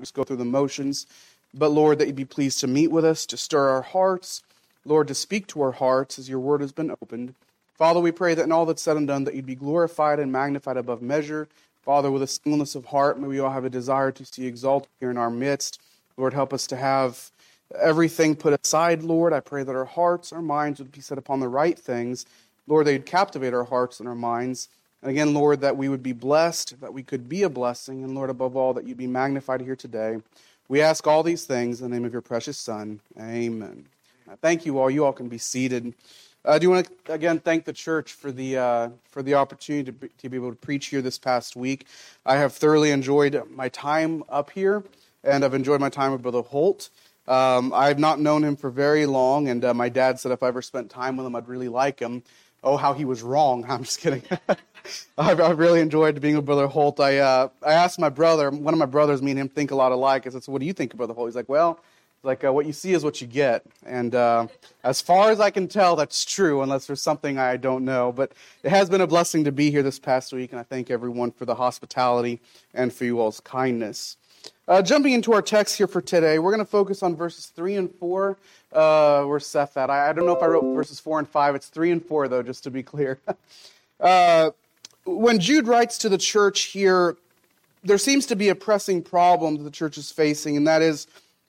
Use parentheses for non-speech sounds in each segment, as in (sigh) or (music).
just go through the motions. But Lord, that you'd be pleased to meet with us, to stir our hearts, Lord, to speak to our hearts as your word has been opened. Father, we pray that in all that's said and done, that you'd be glorified and magnified above measure. Father, with a singleness of heart, may we all have a desire to see exalted here in our midst. Lord, help us to have everything put aside, Lord. I pray that our hearts, our minds would be set upon the right things. Lord, they'd captivate our hearts and our minds. And again, Lord, that we would be blessed, that we could be a blessing, and Lord, above all, that you'd be magnified here today. We ask all these things in the name of your precious Son. Amen. Thank you all. You all can be seated. Uh, do you want to again thank the church for the uh, for the opportunity to be, to be able to preach here this past week? I have thoroughly enjoyed my time up here, and I've enjoyed my time with Brother Holt. Um, I've not known him for very long, and uh, my dad said if I ever spent time with him, I'd really like him. Oh, how he was wrong! (laughs) I'm just kidding. (laughs) I've, I've, really enjoyed being with Brother Holt. I uh, I asked my brother, one of my brothers, me and him think a lot alike. I said, "So what do you think of Brother Holt?" He's like, "Well." like uh, what you see is what you get. And uh, as far as I can tell, that's true, unless there's something I don't know. But it has been a blessing to be here this past week, and I thank everyone for the hospitality and for you all's kindness. Uh, jumping into our text here for today, we're going to focus on verses 3 and 4. Uh, where's Seth at? I, I, don't know if I wrote verses 4 and 5. It's 3 and 4, though, just to be clear. (laughs) Uh, when Jude writes to the church here, there seems to be a pressing problem that the church is facing, and that is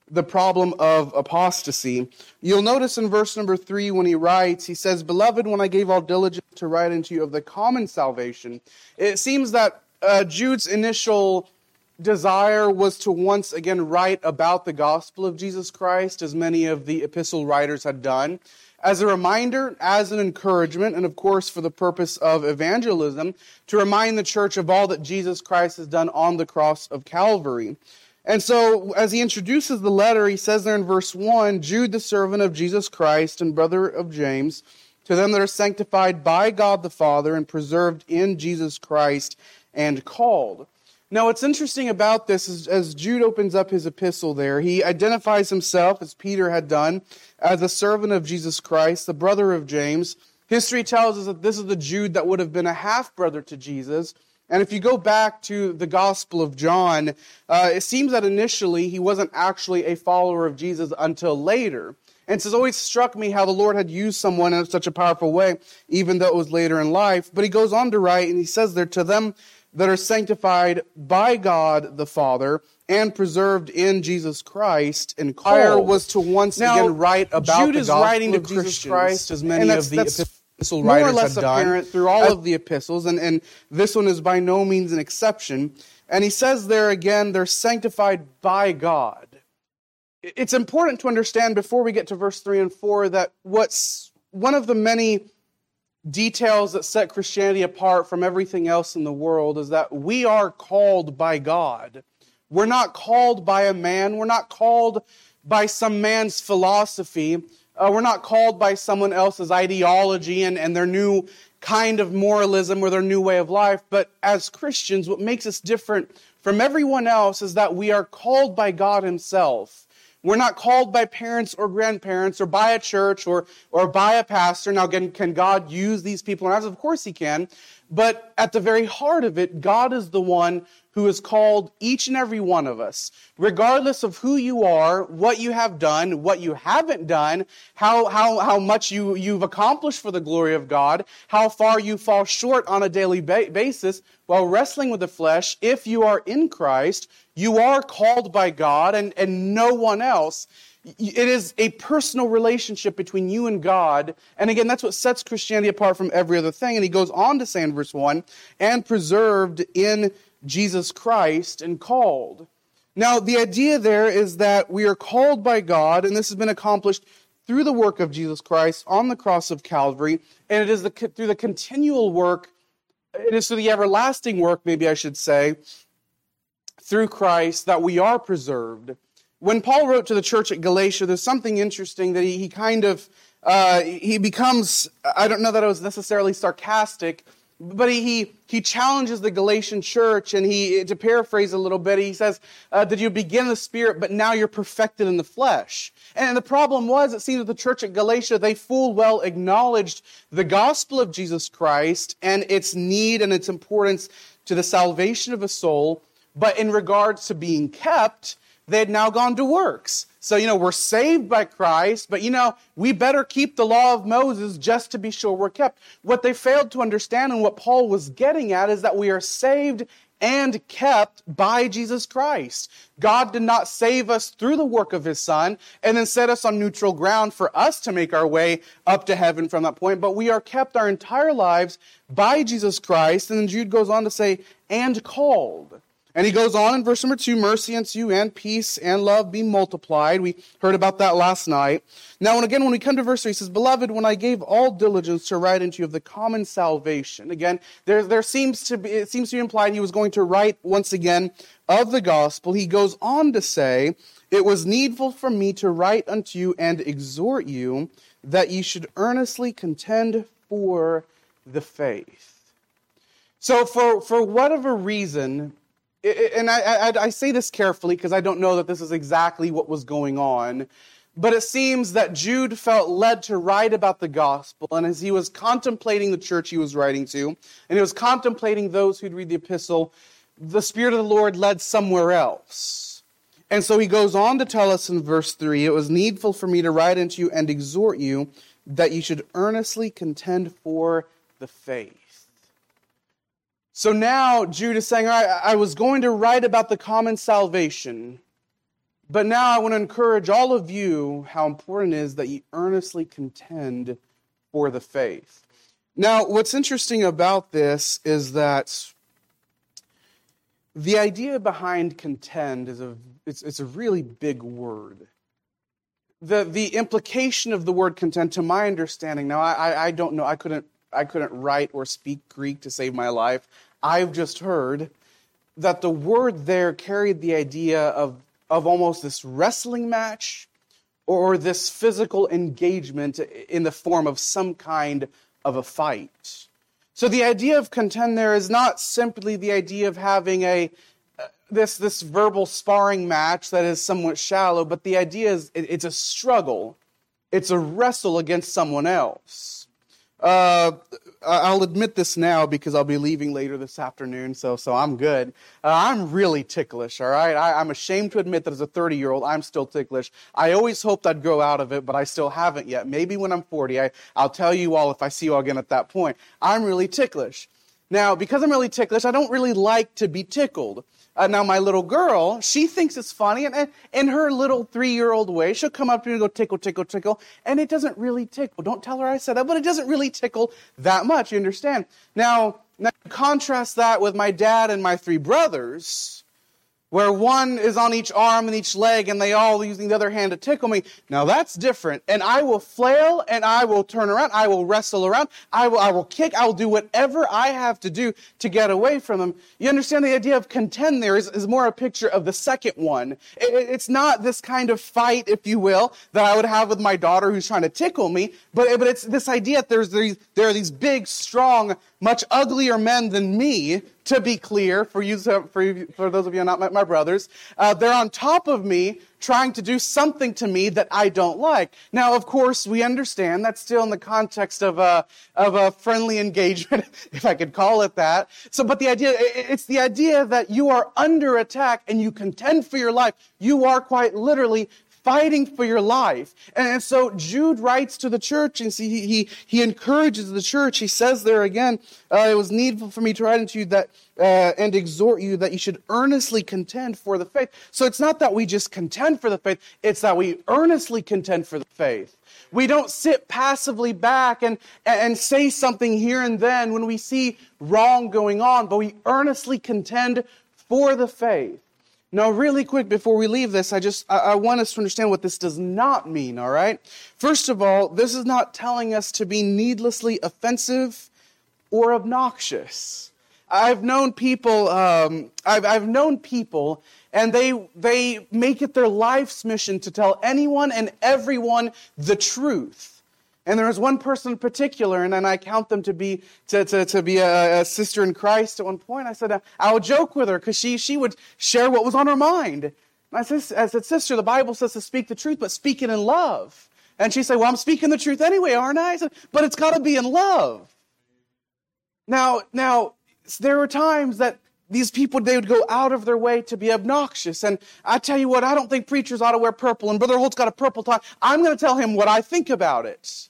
the problem of apostasy. You'll notice in verse number three when he writes, he says, Beloved, when I gave all diligence to write unto you of the common salvation, it seems that uh, Jude's initial desire was to once again write about the gospel of Jesus Christ, as many of the epistle writers had done. As a reminder, as an encouragement, and of course for the purpose of evangelism, to remind the church of all that Jesus Christ has done on the cross of Calvary. And so, as he introduces the letter, he says there in verse 1 Jude, the servant of Jesus Christ and brother of James, to them that are sanctified by God the Father and preserved in Jesus Christ and called. Now, what's interesting about this is as Jude opens up his epistle there, he identifies himself, as Peter had done, as a servant of Jesus Christ, the brother of James. History tells us that this is the Jude that would have been a half brother to Jesus and if you go back to the Gospel of John, uh, it seems that initially he wasn't actually a follower of Jesus until later. And it's always struck me how the Lord had used someone in such a powerful way, even though it was later in life. But he goes on to write, and he says there, to them that are sanctified by God the Father and preserved in Jesus Christ. And Fire oh. was to once now, again write about Jude the gospel writing to of Jesus Christ, as many of the epistle more or less apparent through all of the epistles, and, and this one is by no means an exception. And he says there again, they're sanctified by God. It's important to understand before we get to verse 3 and 4 that what's one of the many details that set Christianity apart from everything else in the world is that we are called by God. We're not called by a man, we're not called by some man's philosophy. Uh, we're not called by someone else's ideology and, and their new kind of moralism or their new way of life. But as Christians, what makes us different from everyone else is that we are called by God Himself. We're not called by parents or grandparents or by a church or, or by a pastor. Now, again, can God use these people in our? Of course He can. But at the very heart of it, God is the one who has called each and every one of us, regardless of who you are, what you have done, what you haven't done, how, how, how much you, you've accomplished for the glory of God, how far you fall short on a daily ba- basis while wrestling with the flesh. If you are in Christ, you are called by God and, and no one else. It is a personal relationship between you and God. And again, that's what sets Christianity apart from every other thing. And he goes on to say in verse 1 and preserved in Jesus Christ and called. Now, the idea there is that we are called by God, and this has been accomplished through the work of Jesus Christ on the cross of Calvary, and it is the, through the continual work, it is through the everlasting work, maybe I should say, through Christ that we are preserved. When Paul wrote to the church at Galatia, there's something interesting that he, he kind of uh, he becomes. I don't know that it was necessarily sarcastic, but he, he, he, challenges the Galatian church, and he, to paraphrase a little bit, he says, uh, Did you begin in the spirit, but now you're perfected in the flesh? And the problem was, it seems that the church at Galatia, they full well acknowledged the gospel of Jesus Christ and its need and its importance to the salvation of a soul, But in regards to being kept, they had now gone to works. So, you know, we're saved by Christ, but, you know, we better keep the law of Moses just to be sure we're kept. What they failed to understand and what Paul was getting at is that we are saved and kept by Jesus Christ. God did not save us through the work of his son and then set us on neutral ground for us to make our way up to heaven from that point, but we are kept our entire lives by Jesus Christ. And then Jude goes on to say, and called. And he goes on in verse number two mercy unto you and peace and love be multiplied. We heard about that last night. Now, and again, when we come to verse three, he says, Beloved, when I gave all diligence to write unto you of the common salvation. Again, there, there seems to be, it seems to be implied he was going to write once again of the gospel. He goes on to say, It was needful for me to write unto you and exhort you that ye should earnestly contend for the faith. So, for, for whatever reason, and I, I, I, say this carefully because I don't know that this is exactly what was going on, but it seems that Jude felt led to write about the gospel, and as he was contemplating the church he was writing to, and he was contemplating those who'd read the epistle, the Spirit of the Lord led somewhere else. And so he goes on to tell us in verse 3 It was needful for me to write unto you and exhort you that you should earnestly contend for the faith. So now Jude is saying, All right, I was going to write about the common salvation, but now I want to encourage all of you how important it is that you earnestly contend for the faith. Now, what's interesting about this is that the idea behind contend is a it's, it's a really big word. The the implication of the word contend, to my understanding, now I, I don't know, I couldn't I couldn't write or speak Greek to save my life. I've just heard that the word there carried the idea of, of almost this wrestling match or this physical engagement in the form of some kind of a fight. So the idea of contend there is not simply the idea of having a uh, this this verbal sparring match that is somewhat shallow, but the idea is it, it's a struggle. It's a wrestle against someone else. Uh, I'll admit this now because I'll be leaving later this afternoon, so so I'm good. Uh, I'm really ticklish, all right. I, am ashamed to admit that as a 30 year old, I'm still ticklish. I always hoped I'd grow out of it, but I still haven't yet. Maybe when I'm 40, I, I'll tell you all if I see you all again at that point. I'm really ticklish. Now, because I'm really ticklish, I don't really like to be tickled. Uh, now, my little girl, she thinks it's funny, and, in her little three year old way, she'll come up to me and go tickle, tickle, tickle, and it doesn't really tickle. Don't tell her I said that, but it doesn't really tickle that much, you understand? Now, now contrast that with my dad and my three brothers where one is on each arm and each leg and they all using the other hand to tickle me. Now that's different. And I will flail and I will turn around. I will wrestle around. I will, I will kick. I will do whatever I have to do to get away from them. You understand the idea of contend there is, is more a picture of the second one. It, it's not this kind of fight, if you will, that I would have with my daughter who's trying to tickle me, but, but it's this idea that there's, these, there are these big, strong, much uglier men than me, to be clear, for you, for, you, for those of you not my, my brothers, uh, they're on top of me trying to do something to me that I don't like. Now, of course, we understand that's still in the context of a, of a friendly engagement, (laughs) if I could call it that. So, but the idea, it's the idea that you are under attack and you contend for your life. You are quite literally fighting for your life. And so Jude writes to the church and see, he, he encourages the church. He says there again, uh, it was needful for me to write unto you that, uh, and exhort you that you should earnestly contend for the faith. So it's not that we just contend for the faith, it's that we earnestly contend for the faith. We don't sit passively back and, and say something here and then when we see wrong going on, but we earnestly contend for the faith. Now, really quick before we leave this, I just I, I, want us to understand what this does not mean. All right. First of all, this is not telling us to be needlessly offensive or obnoxious. I've known people. Um, I've I've known people, and they they make it their life's mission to tell anyone and everyone the truth. And there was one person in particular, and then I count them to be to, to, to be a, a, sister in Christ at one point. I said, I would joke with her because she, she would share what was on her mind. And I said, I said, sister, the Bible says to speak the truth, but speak it in love. And she said, well, I'm speaking the truth anyway, aren't I? I said, but it's got to be in love. Now, now, there were times that these people, they would go out of their way to be obnoxious. And I tell you what, I don't think preachers ought to wear purple. And Brother Holt's got a purple tie. I'm going to tell him what I think about it.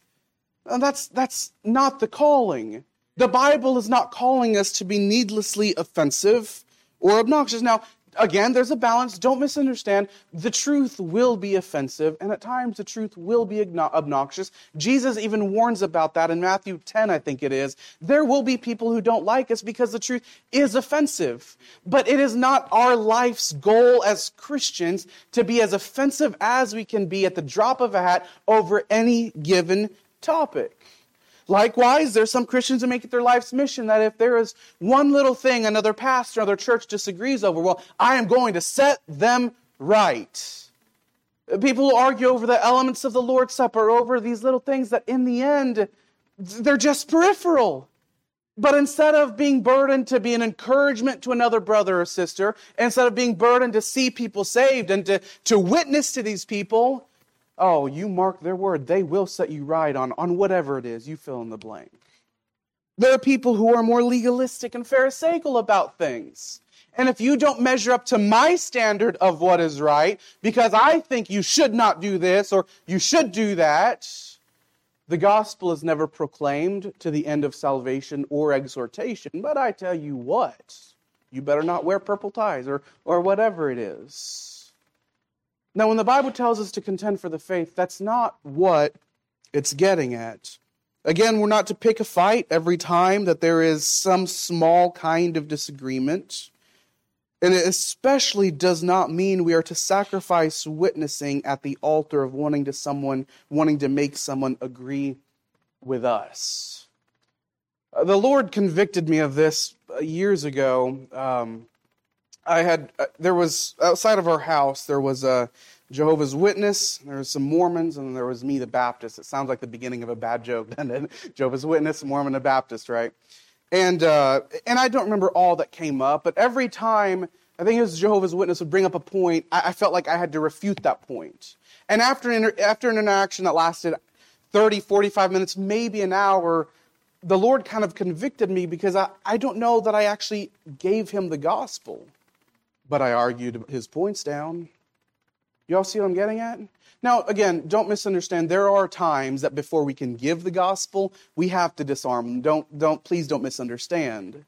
And that's, that's not the calling. The Bible is not calling us to be needlessly offensive or obnoxious. Now, again, there's a balance. Don't misunderstand. The truth will be offensive, and at times the truth will be obnoxious. Jesus even warns about that in Matthew 10, I think it is. There will be people who don't like us because the truth is offensive. But it is not our life's goal as Christians to be as offensive as we can be at the drop of a hat over any given topic. Likewise, there's some Christians who make it their life's mission that if there is one little thing another pastor, another church disagrees over, well, I am going to set them right. People who argue over the elements of the Lord's Supper, over these little things that in the end, they're just peripheral. But instead of being burdened to be an encouragement to another brother or sister, instead of being burdened to see people saved and to, to witness to these people, Oh, you mark their word, they will set you right on, on whatever it is. You fill in the blank. There are people who are more legalistic and pharisaical about things. And if you don't measure up to my standard of what is right, because I think you should not do this or you should do that, the gospel is never proclaimed to the end of salvation or exhortation. But I tell you what, you better not wear purple ties or, or whatever it is. Now, when the Bible tells us to contend for the faith, that's not what it's getting at. Again, we're not to pick a fight every time that there is some small kind of disagreement. And it especially does not mean we are to sacrifice witnessing at the altar of wanting to someone wanting to make someone agree with us. Uh, the Lord convicted me of this uh, years ago. Um, I had uh, there was outside of our house there was a Jehovah's Witness, there was some Mormons, and there was me, the Baptist. It sounds like the beginning of a bad joke, (laughs) doesn't it? Jehovah's Witness, Mormon, and Baptist, right? And uh, and I don't remember all that came up, but every time I think it was Jehovah's Witness would bring up a point, I, I felt like I had to refute that point. And after an, after an interaction that lasted 30, 45 minutes, maybe an hour, the Lord kind of convicted me because I, I don't know that I actually gave him the gospel but I argued his points down. Y'all see what I'm getting at? Now, again, don't misunderstand. There are times that before we can give the gospel, we have to disarm. Don't, don't, please don't misunderstand.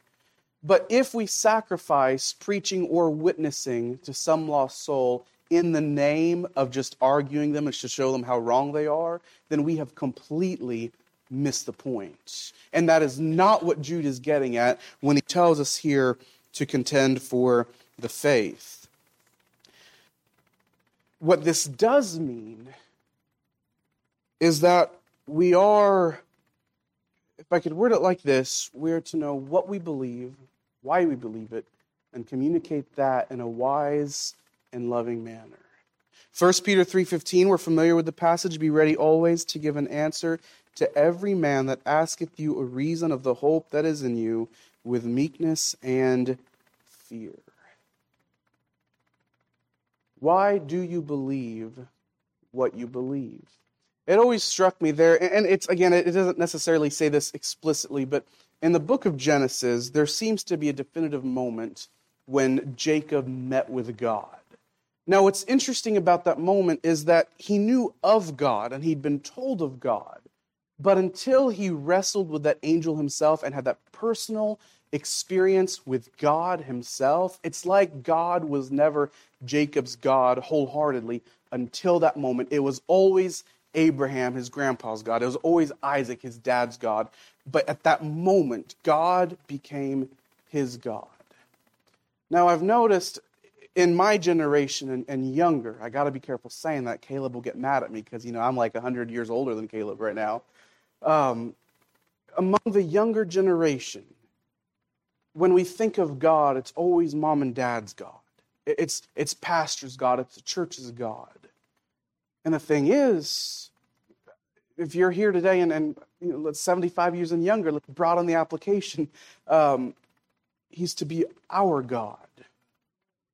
But if we sacrifice preaching or witnessing to some lost soul in the name of just arguing them and to show them how wrong they are, then we have completely missed the point. And that is not what Jude is getting at when he tells us here to contend for the faith. What this does mean is that we are, if I could word it like this, we're to know what we believe, why we believe it, and communicate that in a wise and loving manner. 1 Peter 3:15 we're familiar with the passage be ready always to give an answer to every man that asketh you a reason of the hope that is in you with meekness and fear. Why do you believe what you believe? It always struck me there, and it's again, it doesn't necessarily say this explicitly, but in the book of Genesis, there seems to be a definitive moment when Jacob met with God. Now, what's interesting about that moment is that he knew of God and he'd been told of God. But until he wrestled with that angel himself and had that personal experience with God Himself, it's like God was never Jacob's God wholeheartedly until that moment. It was always Abraham, his grandpa's God. It was always Isaac, his dad's God. But at that moment, God became his God. Now, I've noticed in my generation and, and younger, I got to be careful saying that. Caleb will get mad at me because, you know, I'm like 100 years older than Caleb right now. Um, among the younger generation, when we think of God, it's always mom and dad's God. It's, it's pastor's God. It's the church's God. And the thing is, if you're here today and, and you know, 75 years and younger, brought on the application, um, he's to be our God.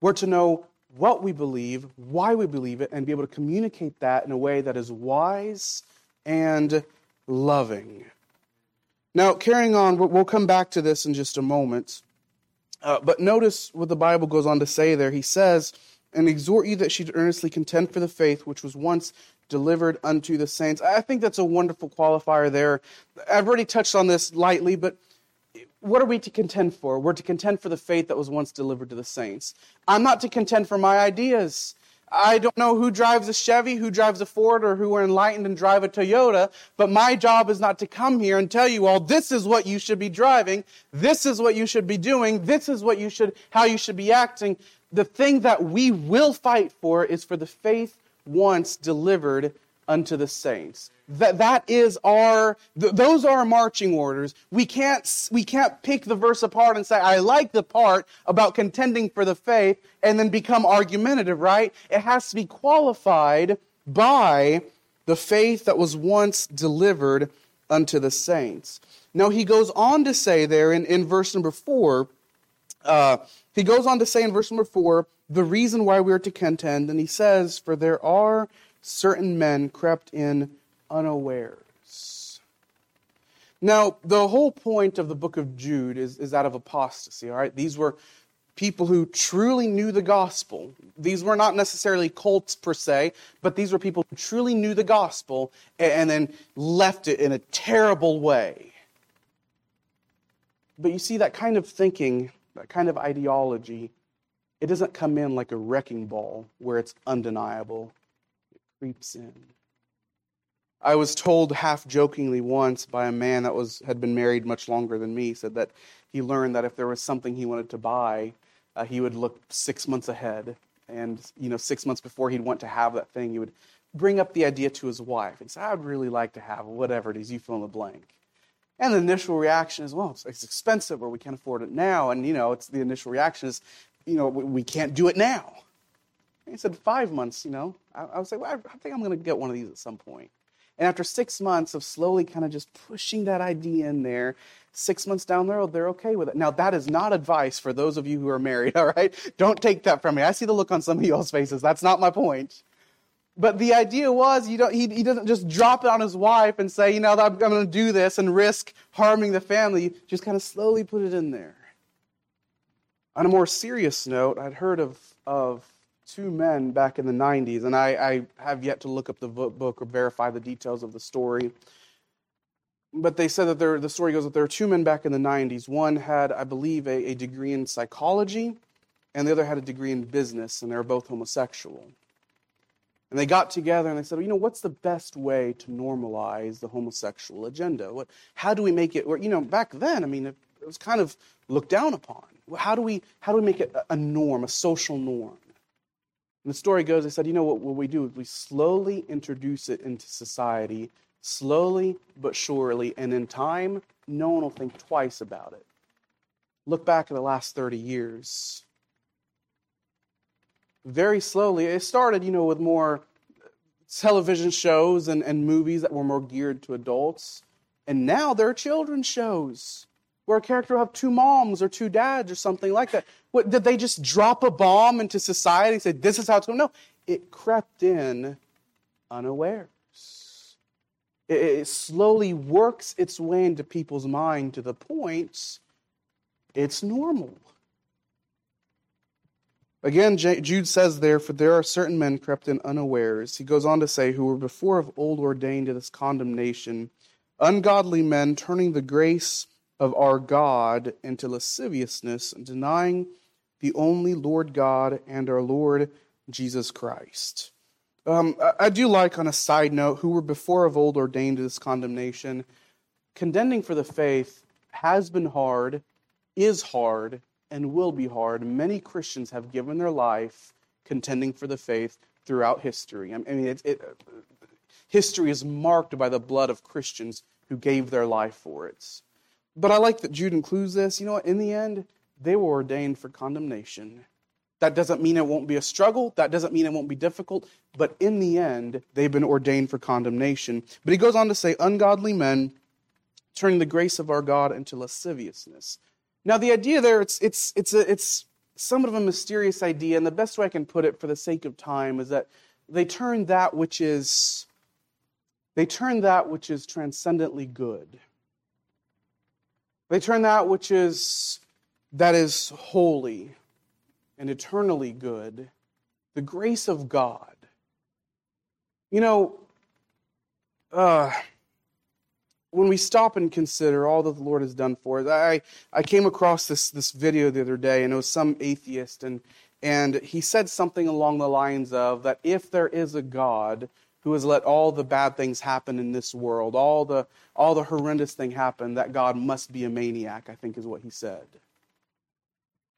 We're to know what we believe, why we believe it, and be able to communicate that in a way that is wise and loving. Now, carrying on, we'll come back to this in just a moment. Uh, but notice what the Bible goes on to say there. He says, And exhort you that she earnestly contend for the faith which was once delivered unto the saints. I think that's a wonderful qualifier there. I've already touched on this lightly, but what are we to contend for? We're to contend for the faith that was once delivered to the saints. I'm not to contend for my ideas. I don't know who drives a Chevy, who drives a Ford, or who are enlightened and drive a Toyota, but my job is not to come here and tell you all this is what you should be driving, this is what you should be doing, this is what you should, how you should be acting. The thing that we will fight for is for the faith once delivered unto the saints. That, that is our, th- those are our marching orders. We can't, we can't pick the verse apart and say, I like the part about contending for the faith and then become argumentative, right? It has to be qualified by the faith that was once delivered unto the saints. Now, he goes on to say there in, in verse number four, uh, he goes on to say in verse number four, the reason why we are to contend, and he says, For there are certain men crept in unawares. Now, the whole point of the book of Jude is, is that of apostasy, all right? These were people who truly knew the gospel. These were not necessarily cults per se, but these were people who truly knew the gospel and, and then left it in a terrible way. But you see, that kind of thinking, that kind of ideology, it doesn't come in like a wrecking ball where it's undeniable. Creeps in. I was told half jokingly once by a man that was had been married much longer than me said that he learned that if there was something he wanted to buy, uh, he would look six months ahead, and you know six months before he'd want to have that thing, he would bring up the idea to his wife and say, "I'd really like to have whatever it is you fill in the blank." And the initial reaction is, "Well, it's, expensive, or we can't afford it now." And you know, it's the initial reaction is, "You know, we can't do it now." And he said, five months. You know, I, I would say, "Well, I, I think I'm going to get one of these at some point." And after six months of slowly kind of just pushing that idea in there, six months down the road, they're okay with it. Now, that is not advice for those of you who are married, (laughs) all right? Don't take that from me. I see the look on some of y'all's faces. That's not my point. But the idea was you don't, he, he doesn't just drop it on his wife and say, you know, I'm, I'm going to do this and risk harming the family. Just kind of slowly put it in there. On a more serious note, I'd heard of, of two men back in the 90s, and I, I have yet to look up the book or verify the details of the story. But they said that there, the story goes that there were two men back in the 90s. One had, I believe, a, a degree in psychology, and the other had a degree in business, and they were both homosexual. And they got together and they said, well, you know, what's the best way to normalize the homosexual agenda? What, how do we make it, you know, back then, I mean, it, it was kind of looked down upon. How do we, how do we make it a norm, a social norm? And the story goes, they said, you know what, what we do is we slowly introduce it into society, slowly but surely, and in time, no one will think twice about it. Look back at the last 30 years. Very slowly, it started, you know, with more television shows and, and movies that were more geared to adults. And now there are children's shows where a character will have two moms or two dads or something like that. What, did they just drop a bomb into society and say, this is how it's going? No, it crept in unawares. It, it slowly works its way into people's mind to the point it's normal. Again, Jude says there, for there are certain men crept in unawares. He goes on to say, who were before of old ordained to this condemnation, ungodly men turning the grace of our God into lasciviousness, denying the only Lord God and our Lord Jesus Christ. Um, I do like, on a side note, who were before of old ordained to this condemnation. Contending for the faith has been hard, is hard, and will be hard. Many Christians have given their life contending for the faith throughout history. I mean, it, it, history is marked by the blood of Christians who gave their life for it. But I like that Jude includes this. You know what? In the end, they were ordained for condemnation. That doesn't mean it won't be a struggle. That doesn't mean it won't be difficult. But in the end, they've been ordained for condemnation. But he goes on to say, ungodly men turning the grace of our God into lasciviousness. Now, the idea there, it's, it's, it's, a, it's somewhat of a mysterious idea. And the best way I can put it for the sake of time is that they turn that which is, they turn that which is transcendently good they turn that which is that is holy and eternally good, the grace of God. You know, uh, when we stop and consider all that the Lord has done for us, I, I came across this, this video the other day, and it was some atheist, and, and he said something along the lines of that if there is a God who has let all the bad things happen in this world, all the, all the horrendous thing happen, that God must be a maniac, I think is what he said.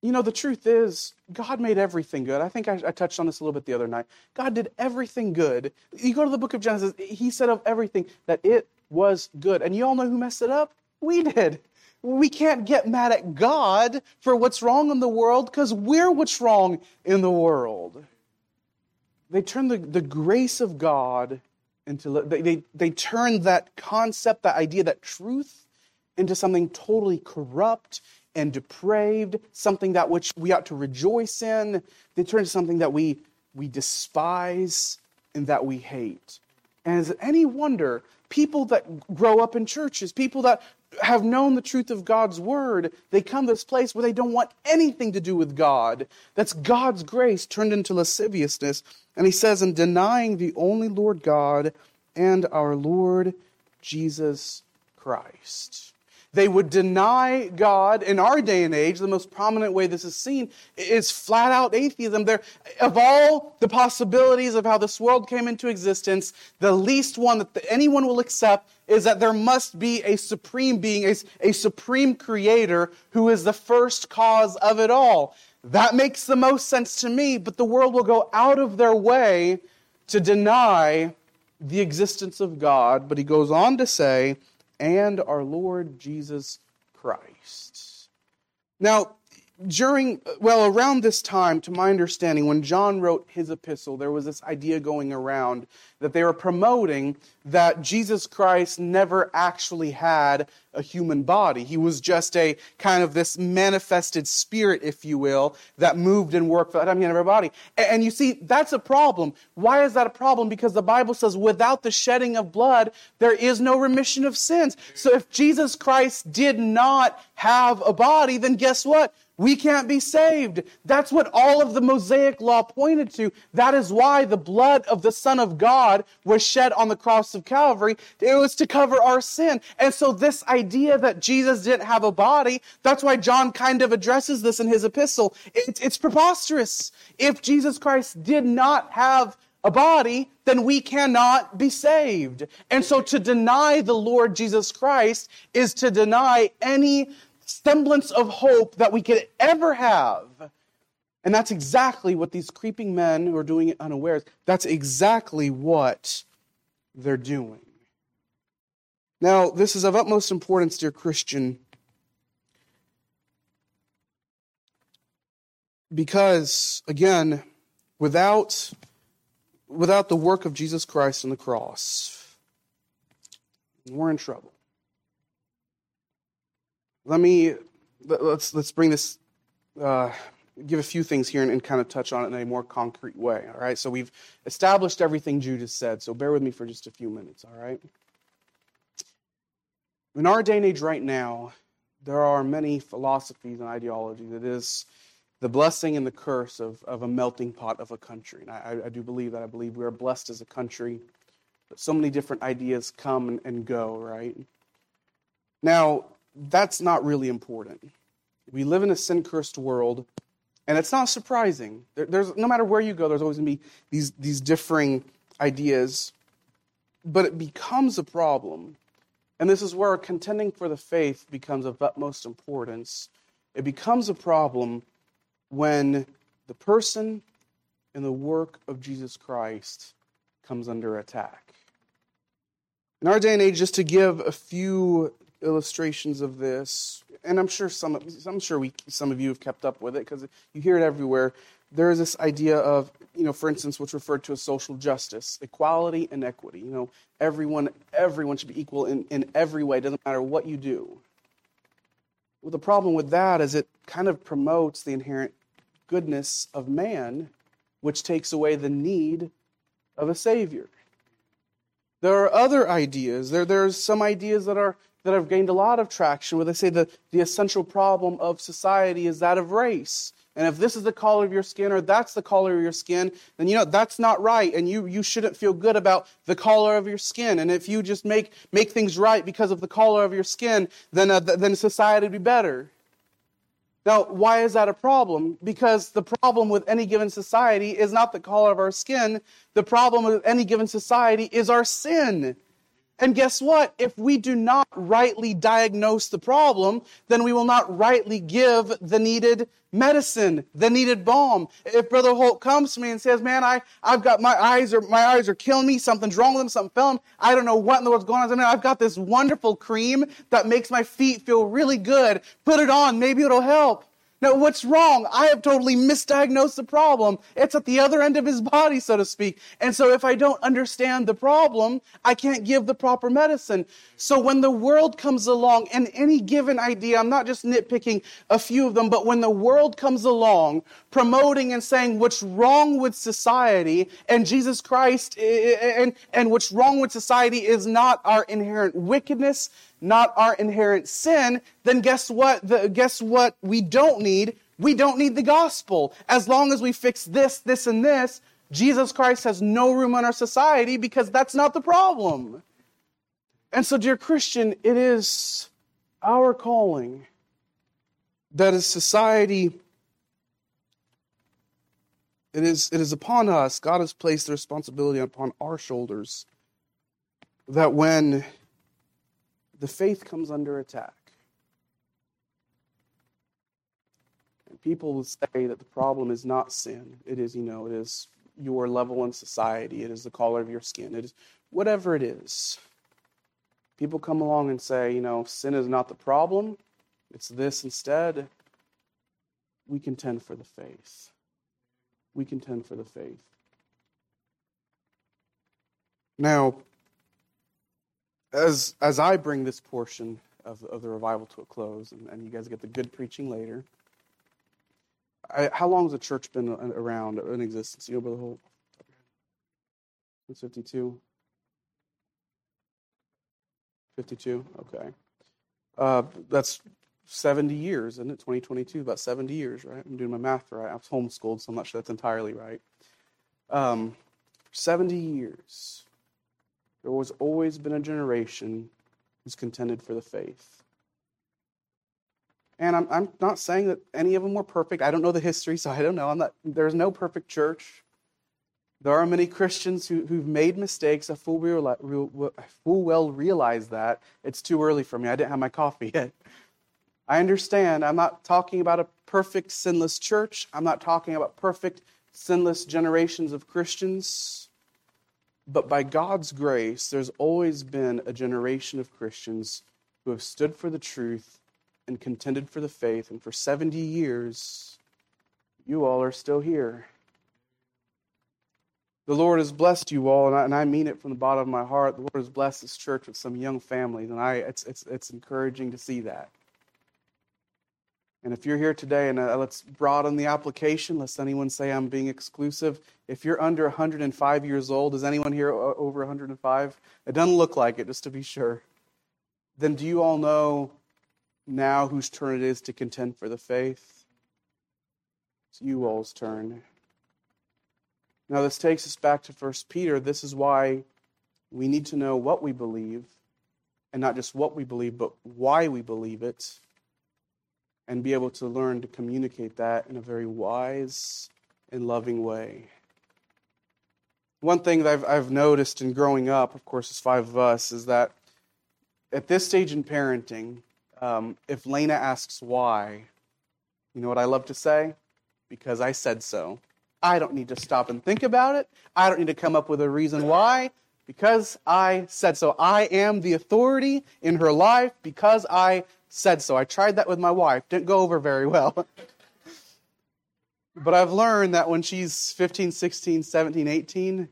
You know, the truth is, God made everything good. I think I, I, touched on this a little bit the other night. God did everything good. You go to the book of Genesis, he said of everything that it was good. And you all know who messed it up? We did. We can't get mad at God for what's wrong in the world because we're what's wrong in the world. They turn the, the grace of God into, they, they, they turn that concept, that idea, that truth into something totally corrupt and depraved, something that which we ought to rejoice in. They turn to something that we, we despise and that we hate. And is it any wonder people that grow up in churches, people that have known the truth of God's word, they come to this place where they don't want anything to do with God. That's God's grace turned into lasciviousness. And he says, in denying the only Lord God and our Lord Jesus Christ. They would deny God. In our day and age, the most prominent way this is seen is flat out atheism. There, of all the possibilities of how this world came into existence, the least one that anyone will accept is that there must be a supreme being, a, a supreme creator who is the first cause of it all. That makes the most sense to me, but the world will go out of their way to deny the existence of God. But he goes on to say, and our Lord Jesus Christ. Now, during, well, around this time, to my understanding, when John wrote his epistle, there was this idea going around that they were promoting that Jesus Christ never actually had a human body. He was just a kind of this manifested spirit, if you will, that moved and worked time he never body. And you see, that's a problem. Why is that a problem? Because the Bible says without the shedding of blood, there is no remission of sins. So if Jesus Christ did not have a body, then guess what? We can't be saved. That's what all of the Mosaic law pointed to. That is why the blood of the Son of God was shed on the cross of Calvary. It was to cover our sin. And so this idea that Jesus didn't have a body, that's why John kind of addresses this in his epistle. It's, it's preposterous. If Jesus Christ did not have a body, then we cannot be saved. And so to deny the Lord Jesus Christ is to deny any semblance of hope that we could ever have. And that's exactly what these creeping men who are doing it unawares, that's exactly what they're doing. Now, this is of utmost importance, dear Christian, because, again, without, without the work of Jesus Christ on the cross, we're in trouble. Let me let's let's bring this uh, give a few things here and, and, kind of touch on it in a more concrete way. All right. So we've established everything Jude has said. So bear with me for just a few minutes. All right. In our day and age right now, there are many philosophies and ideologies. It is the blessing and the curse of, of a melting pot of a country. And I, I do believe that. I believe we are blessed as a country. But so many different ideas come and, and go, right? Now, that's not really important. We live in a sin cursed world, and it's not surprising. There, there's no matter where you go, there's always going to be these these differing ideas, but it becomes a problem, and this is where contending for the faith becomes of utmost importance. It becomes a problem when the person and the work of Jesus Christ comes under attack. In our day and age, just to give a few illustrations of this, and I'm sure some, I'm sure we, some of you have kept up with it because you hear it everywhere. There is this idea of, you know, for instance, what's referred to as social justice, equality and equity. You know, everyone, everyone should be equal in, in every way. Doesn't matter what you do. Well, the problem with that is it kind of promotes the inherent goodness of man, which takes away the need of a savior. There are other ideas. There, there's some ideas that are that have gained a lot of traction where they say the, the essential problem of society is that of race. And if this is the color of your skin or that's the color of your skin, then you know that's not right. And you, you shouldn't feel good about the color of your skin. And if you just make, make things right because of the color of your skin, then, uh, then society would be better. Now, why is that a problem? Because the problem with any given society is not the color of our skin. The problem with any given society is our sin. And guess what? If we do not rightly diagnose the problem, then we will not rightly give the needed medicine, the needed balm. If Brother Holt comes to me and says, Man, I, I've got my eyes are my eyes are killing me, something's wrong with them, something fell I don't know what in the world's going on. I mean, I've got this wonderful cream that makes my feet feel really good. Put it on, maybe it'll help. Now, what's wrong? I have totally misdiagnosed the problem. It's at the other end of his body, so to speak. And so if I don't understand the problem, I can't give the proper medicine. So when the world comes along and any given idea, I'm not just nitpicking a few of them, but when the world comes along promoting and saying what's wrong with society and Jesus Christ and, and what's wrong with society is not our inherent wickedness, not our inherent sin, then guess what? The, guess what we don't need? We don't need the gospel. As long as we fix this, this, and this, Jesus Christ has no room in our society because that's not the problem. And so, dear Christian, it is our calling that as society, it is, it is upon us, God has placed the responsibility upon our shoulders that when the faith comes under attack. And people will say that the problem is not sin. It is, you know, it is your level in society. It is the color of your skin. It is whatever it is. People come along and say, you know, sin is not the problem. It's this instead. We contend for the faith. We contend for the faith. Now, as as I bring this portion of, of the revival to a close, and, and you guys get the good preaching later. I, how long has the church been around in existence? You know, Brother Holt? It's 52. 52? Okay. Uh, that's 70 years, isn't it? 2022, about 70 years, right? I'm doing my math right. I was homeschooled, so I'm not sure that's entirely right. Um, 70 years. There has always been a generation who's contended for the faith. And I'm, I'm not saying that any of them were perfect. I don't know the history, so I don't know. I'm not, there's no perfect church. There are many Christians who, who've made mistakes. I full, real, real, full well realize that. It's too early for me. I didn't have my coffee (laughs) yet. I understand. I'm not talking about a perfect, sinless church. I'm not talking about perfect, sinless generations of Christians. But by God's grace, there's always been a generation of Christians who have stood for the truth and contended for the faith. And for 70 years, you all are still here. The Lord has blessed you all, and I, and I, mean it from the bottom of my heart. The Lord has blessed this church with some young families, and I, it's, it's, it's encouraging to see that. And if you're here today, and uh, let's broaden the application, lest anyone say I'm being exclusive. If you're under 105 years old, is anyone here over 105? It doesn't look like it, just to be sure. Then do you all know now whose turn it is to contend for the faith? It's you all's turn. Now, this takes us back to 1 Peter. This is why we need to know what we believe, and not just what we believe, but why we believe it and be able to learn to communicate that in a very wise and loving way. One thing that I've, I've noticed in growing up, of course, as five of us, is that at this stage in parenting, um, if Lena asks why, you know what I love to say? Because I said so. I don't need to stop and think about it. I don't need to come up with a reason why. Because I said so. I am the authority in her life because I said so. I tried that with my wife. Didn't go over very well. (laughs) but I've learned that when she's 15, 16, 17, 18,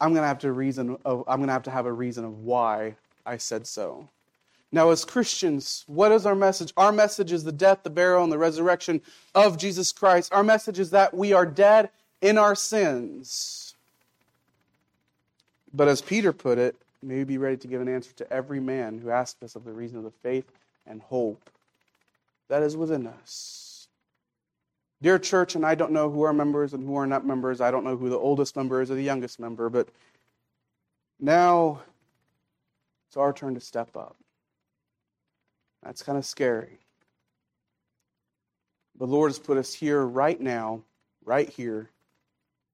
I'm going to have to reason of, I'm going to have to have a reason of why I said so. Now, as Christians, what is our message? Our message is the death, the burial, and the resurrection of Jesus Christ. Our message is that we are dead in our sins. But as Peter put it, may we be ready to give an answer to every man who asks us of the reason of the faith and hope that is within us. Dear church, and I don't know who are members and who are not members. I don't know who the oldest member is or the youngest member, but now it's our turn to step up. That's kind of scary. The Lord has put us here right now, right here.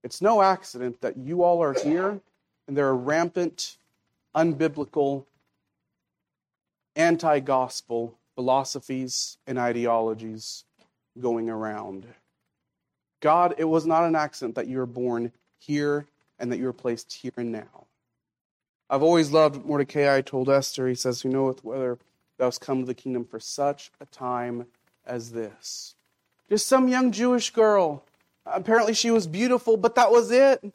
It's no accident that you all are here and there are rampant, unbiblical, anti gospel philosophies and ideologies going around. God, it was not an accident that you were born here and that you were placed here and now. I've always loved Mordecai told Esther, he says, Who knoweth whether thou hast come to the kingdom for such a time as this? Just some young Jewish girl. Apparently she was beautiful, but that was it.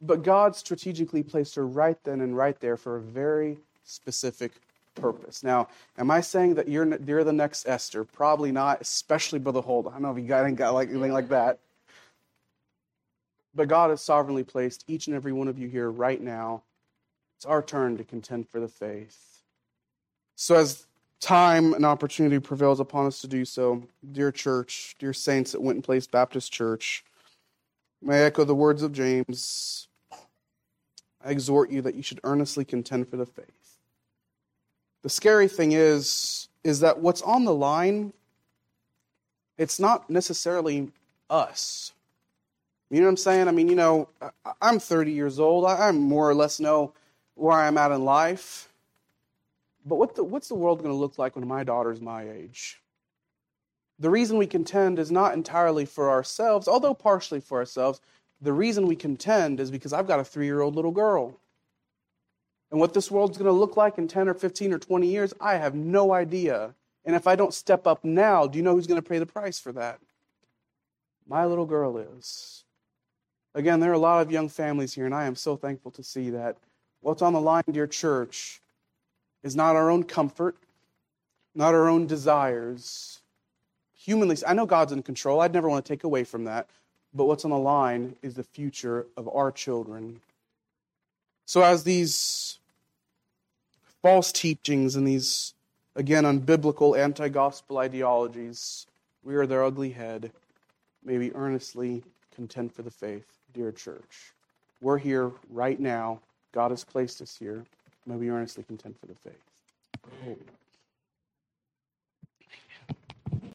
But God strategically placed her right then and right there for a very specific purpose. Now, am I saying that you're, you're the next Esther? Probably not, especially Brother Hold. I don't know if you got, got like anything like that. But God has sovereignly placed each and every one of you here right now. It's our turn to contend for the faith. So, as time and opportunity prevails upon us to do so, dear church, dear saints at Winton Place Baptist Church, may I echo the words of James. I exhort you that you should earnestly contend for the faith. The scary thing is, is that what's on the line, it's not necessarily us. You know what I'm saying? I mean, you know, I'm 30 years old. I more or less know where I'm at in life. But what the, what's the world going to look like when my daughter's my age? The reason we contend is not entirely for ourselves, although partially for ourselves. The reason we contend is because I've got a three year old little girl. And what this world's going to look like in 10 or 15 or 20 years, I have no idea. And if I don't step up now, do you know who's going to pay the price for that? My little girl is. Again, there are a lot of young families here, and I am so thankful to see that what's on the line, dear church, is not our own comfort, not our own desires. Humanly, I know God's in control. I'd never want to take away from that. But what's on the line is the future of our children. So, as these false teachings and these, again, unbiblical anti gospel ideologies rear their ugly head, may we earnestly contend for the faith, dear church. We're here right now. God has placed us here. May we earnestly contend for the faith.